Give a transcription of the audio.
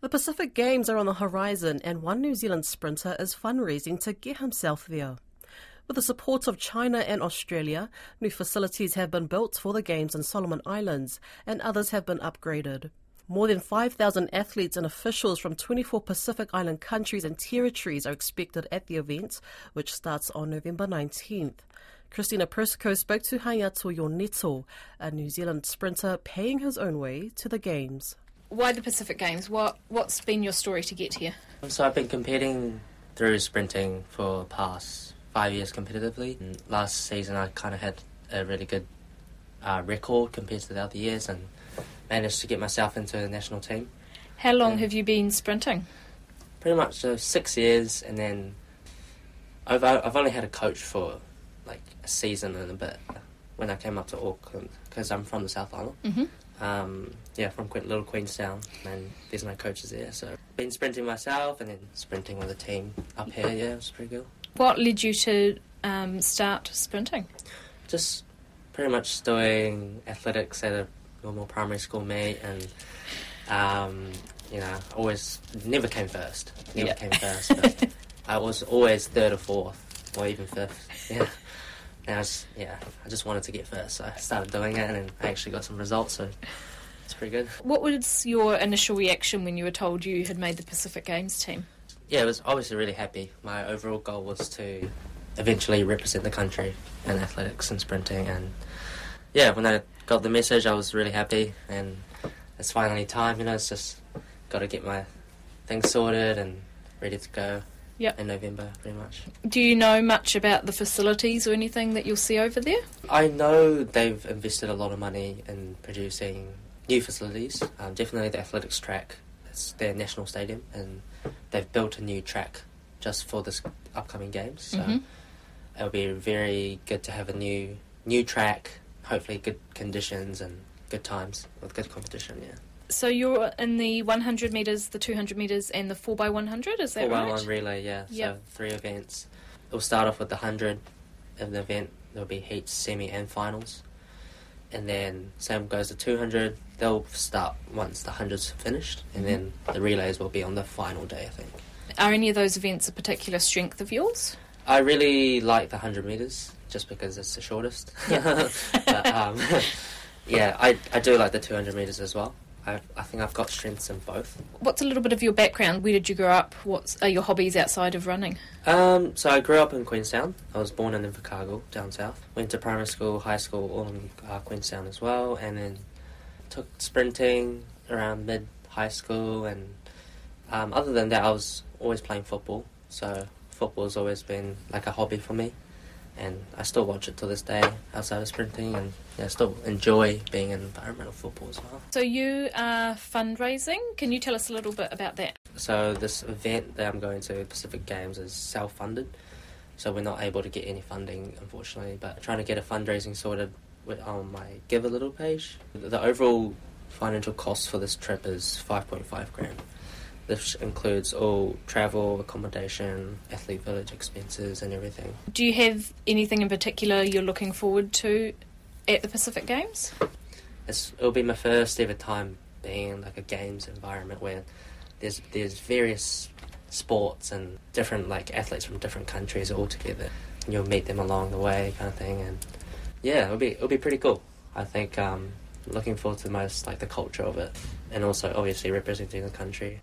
The Pacific Games are on the horizon, and one New Zealand sprinter is fundraising to get himself there. With the support of China and Australia, new facilities have been built for the Games in Solomon Islands, and others have been upgraded. More than 5,000 athletes and officials from 24 Pacific Island countries and territories are expected at the event, which starts on November 19th. Christina Persico spoke to Hayato Yoneto, a New Zealand sprinter paying his own way to the Games why the Pacific Games? What what's been your story to get here? So I've been competing through sprinting for past five years competitively. And last season I kind of had a really good uh, record compared to the other years and managed to get myself into the national team. How long and have you been sprinting? Pretty much uh, six years, and then I've I've only had a coach for like a season and a bit when I came up to Auckland because I'm from the South Island. Mm-hmm. Um, yeah, from Little Queenstown, and there's no coaches there. So been sprinting myself and then sprinting with a team up here. Yeah, it was pretty good. What led you to um, start sprinting? Just pretty much doing athletics at a normal primary school meet, and um, you know, always never came first. Never yeah. came first. But I was always third or fourth, or even fifth. Yeah. And I was, yeah, I just wanted to get first, so I started doing it, and I actually got some results. So it's pretty good. What was your initial reaction when you were told you had made the Pacific Games team? Yeah, I was obviously really happy. My overall goal was to eventually represent the country in athletics and sprinting, and yeah, when I got the message, I was really happy, and it's finally time. You know, it's just got to get my things sorted and ready to go yep. in November, pretty much. Do you know much about the facilities or anything that you'll see over there? I know they've invested a lot of money in producing new facilities. Um, definitely the athletics track. It's their national stadium, and they've built a new track just for this upcoming games. So mm-hmm. it'll be very good to have a new new track. Hopefully, good conditions and good times with good competition. Yeah. So you're in the 100 meters, the 200 meters, and the 4x100. Is that 4 right? 4 by 1 relay, yeah. Yep. So three events. We'll start off with the 100 of the event. There'll be heats, semi, and finals. And then same goes to 200. They'll start once the 100's finished, and mm-hmm. then the relays will be on the final day, I think. Are any of those events a particular strength of yours? I really like the 100 meters just because it's the shortest. Yep. but, um, yeah, I, I do like the 200 meters as well. I, I think I've got strengths in both. What's a little bit of your background? Where did you grow up? What are your hobbies outside of running? Um, so I grew up in Queenstown. I was born in Invercargill, down south. Went to primary school, high school, all in uh, Queenstown as well, and then took sprinting around mid high school. And um, other than that, I was always playing football. So football has always been like a hobby for me and I still watch it to this day outside of sprinting, and yeah, still enjoy being in environmental football as well. So you are fundraising. Can you tell us a little bit about that? So this event that I'm going to, Pacific Games, is self-funded. So we're not able to get any funding, unfortunately. But trying to get a fundraising sorted on my Give a Little page. The overall financial cost for this trip is 5.5 grand. This includes all travel, accommodation, athlete village expenses, and everything. Do you have anything in particular you're looking forward to at the Pacific Games? It's, it'll be my first ever time being in like a games environment where there's there's various sports and different like athletes from different countries all together. And you'll meet them along the way, kind of thing. And yeah, it'll be it'll be pretty cool. I think um, looking forward to the most like the culture of it, and also obviously representing the country.